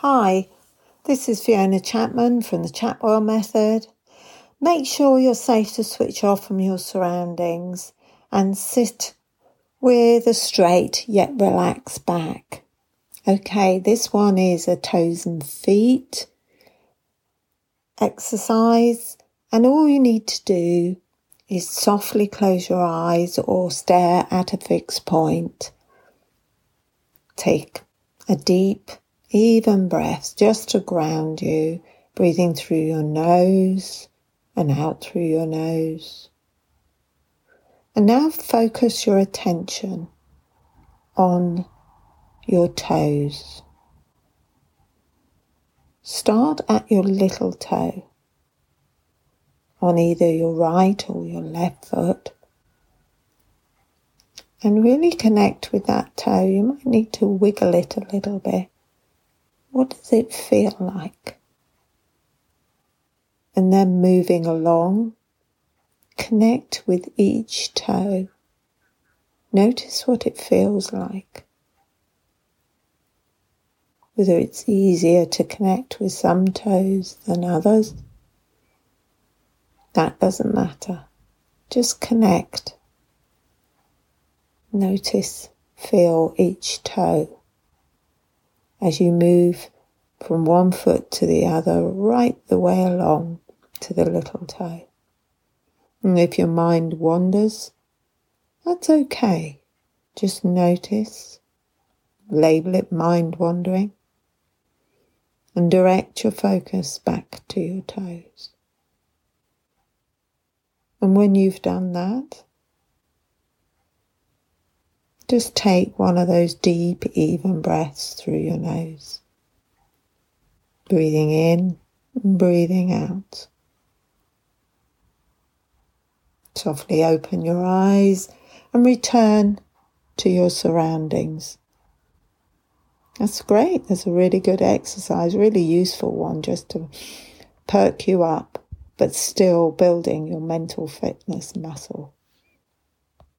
Hi, this is Fiona Chapman from the Chapwell Method. Make sure you're safe to switch off from your surroundings and sit with a straight yet relaxed back. Okay, this one is a toes and feet exercise, and all you need to do is softly close your eyes or stare at a fixed point. Take a deep, even breaths just to ground you, breathing through your nose and out through your nose. And now focus your attention on your toes. Start at your little toe on either your right or your left foot. And really connect with that toe. You might need to wiggle it a little bit. What does it feel like? And then moving along, connect with each toe. Notice what it feels like whether it's easier to connect with some toes than others. That doesn't matter. Just connect. Notice, feel each toe as you move from one foot to the other, right the way along to the little toe. And if your mind wanders, that's okay. Just notice, label it mind wandering, and direct your focus back to your toes. And when you've done that, just take one of those deep, even breaths through your nose. Breathing in breathing out. Softly open your eyes and return to your surroundings. That's great. That's a really good exercise, really useful one just to perk you up, but still building your mental fitness muscle.